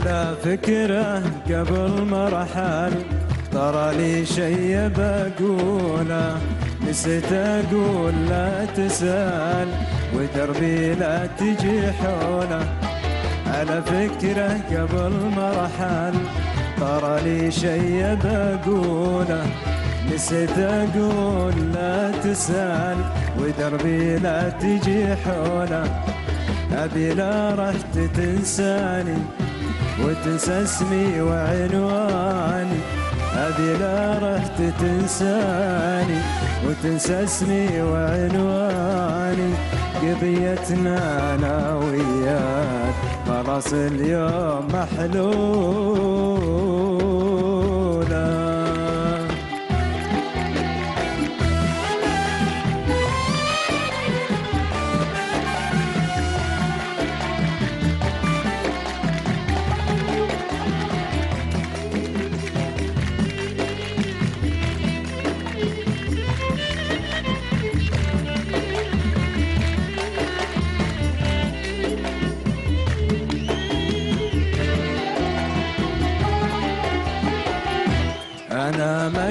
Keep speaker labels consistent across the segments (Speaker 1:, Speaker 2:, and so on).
Speaker 1: على فكرة قبل مرحل ترى لي شي بقوله نسيت أقول لا تسأل. ودربي لا تجي حوله. على فكرة قبل مرحل ترى لي شي بقوله نسيت أقول لا تسأل. ودربي لا تجي حوله. أبي لا رحت تنساني وتنسى اسمي وعنواني. أبي لا رحت تنساني وتنسى اسمي وعنواني. قضيتنا أنا وياك خلاص اليوم محلولة.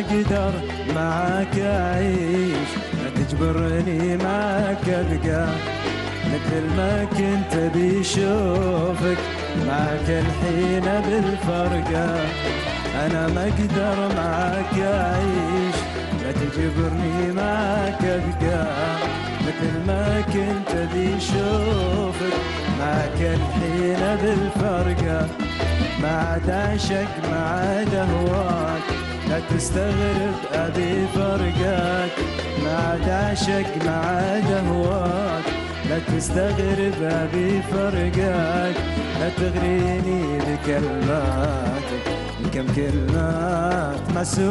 Speaker 1: أقدر معاك أعيش. لا تجبرني معاك ابقى مثل ما كنت بيشوفك معاك الحين بالفرقة. أنا ما أقدر معاك أعيش. لا تجبرني معاك ابقى مثل ما كنت بيشوفك معاك الحين بالفرقة. ما عاد عشق ما عاد أهواك. لا تستغرب أبي فرقك ما عاد عشق ما عاد اهواك لا تستغرب أبي فرقك لا تغريني بكلماتك. كم كلمات مسؤولة.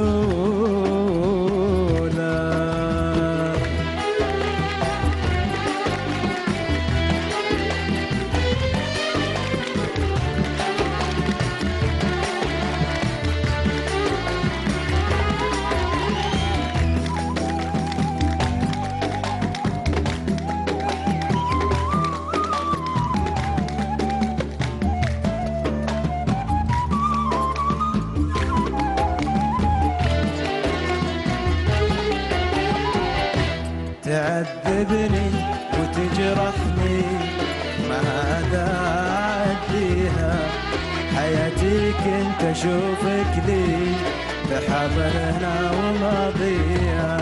Speaker 1: تعذبني وتجرحني. ما هذا عديها حياتي كنت أشوفك لي بحضرنا وماضيها.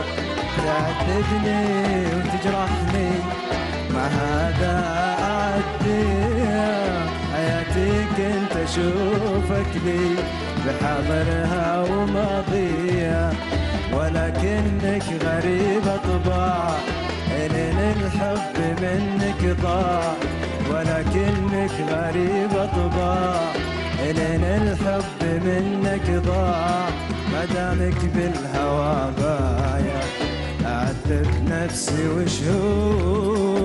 Speaker 1: تعذبني وتجرحني. ما هذا عديها حياتي كنت أشوفك لي بحضرها وماضيها. ولكنك غريبة طباع إلين الحب منك ضاع ولكنك غريبة طباع إلين الحب منك ضاع مدامك بالهوى بايع. أعذب نفسي وشهور